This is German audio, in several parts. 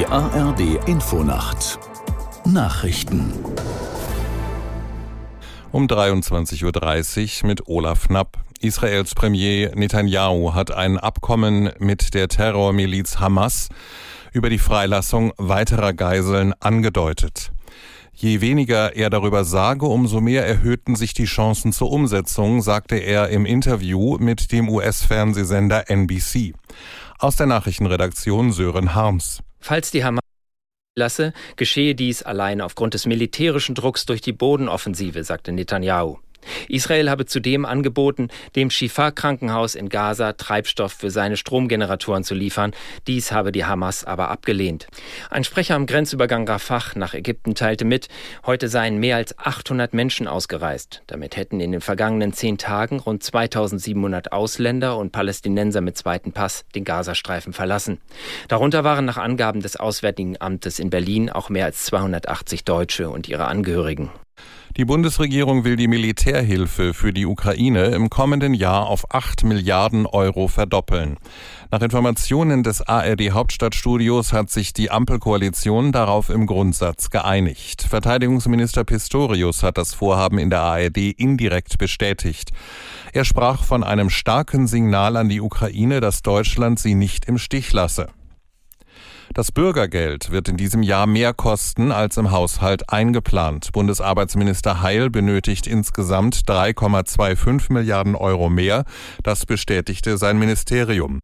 Die ARD Infonacht Nachrichten um 23.30 Uhr mit Olaf Knapp. Israels Premier Netanyahu hat ein Abkommen mit der Terrormiliz Hamas über die Freilassung weiterer Geiseln angedeutet. Je weniger er darüber sage, umso mehr erhöhten sich die Chancen zur Umsetzung, sagte er im Interview mit dem US-Fernsehsender NBC. Aus der Nachrichtenredaktion Sören Harms. Falls die Hamas lasse, geschehe dies allein aufgrund des militärischen Drucks durch die Bodenoffensive, sagte Netanyahu. Israel habe zudem angeboten, dem Shifa-Krankenhaus in Gaza Treibstoff für seine Stromgeneratoren zu liefern. Dies habe die Hamas aber abgelehnt. Ein Sprecher am Grenzübergang Rafah nach Ägypten teilte mit, heute seien mehr als 800 Menschen ausgereist. Damit hätten in den vergangenen zehn Tagen rund 2700 Ausländer und Palästinenser mit zweiten Pass den Gazastreifen verlassen. Darunter waren nach Angaben des Auswärtigen Amtes in Berlin auch mehr als 280 Deutsche und ihre Angehörigen. Die Bundesregierung will die Militärhilfe für die Ukraine im kommenden Jahr auf 8 Milliarden Euro verdoppeln. Nach Informationen des ARD Hauptstadtstudios hat sich die Ampelkoalition darauf im Grundsatz geeinigt. Verteidigungsminister Pistorius hat das Vorhaben in der ARD indirekt bestätigt. Er sprach von einem starken Signal an die Ukraine, dass Deutschland sie nicht im Stich lasse. Das Bürgergeld wird in diesem Jahr mehr kosten als im Haushalt eingeplant. Bundesarbeitsminister Heil benötigt insgesamt 3,25 Milliarden Euro mehr. Das bestätigte sein Ministerium.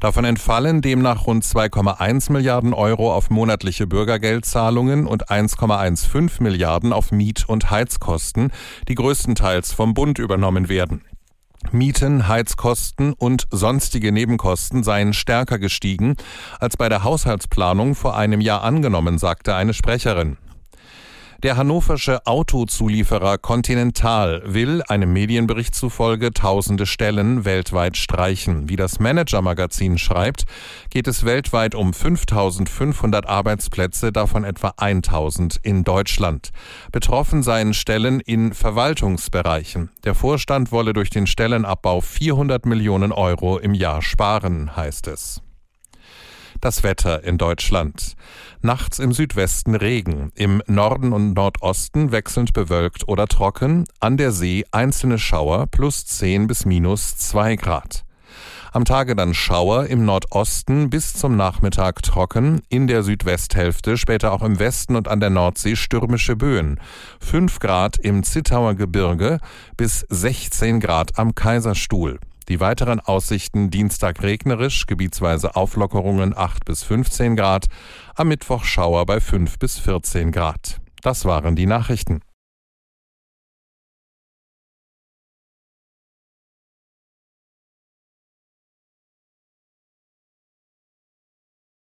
Davon entfallen demnach rund 2,1 Milliarden Euro auf monatliche Bürgergeldzahlungen und 1,15 Milliarden auf Miet- und Heizkosten, die größtenteils vom Bund übernommen werden. Mieten, Heizkosten und sonstige Nebenkosten seien stärker gestiegen als bei der Haushaltsplanung vor einem Jahr angenommen, sagte eine Sprecherin. Der hannoversche Autozulieferer Continental will, einem Medienbericht zufolge, tausende Stellen weltweit streichen. Wie das Manager-Magazin schreibt, geht es weltweit um 5500 Arbeitsplätze, davon etwa 1000 in Deutschland. Betroffen seien Stellen in Verwaltungsbereichen. Der Vorstand wolle durch den Stellenabbau 400 Millionen Euro im Jahr sparen, heißt es. Das Wetter in Deutschland. Nachts im Südwesten Regen, im Norden und Nordosten wechselnd bewölkt oder trocken, an der See einzelne Schauer plus 10 bis minus 2 Grad. Am Tage dann Schauer im Nordosten bis zum Nachmittag trocken, in der Südwesthälfte, später auch im Westen und an der Nordsee stürmische Böen. 5 Grad im Zittauer Gebirge bis 16 Grad am Kaiserstuhl. Die weiteren Aussichten Dienstag regnerisch, gebietsweise Auflockerungen 8 bis 15 Grad, am Mittwoch Schauer bei 5 bis 14 Grad. Das waren die Nachrichten.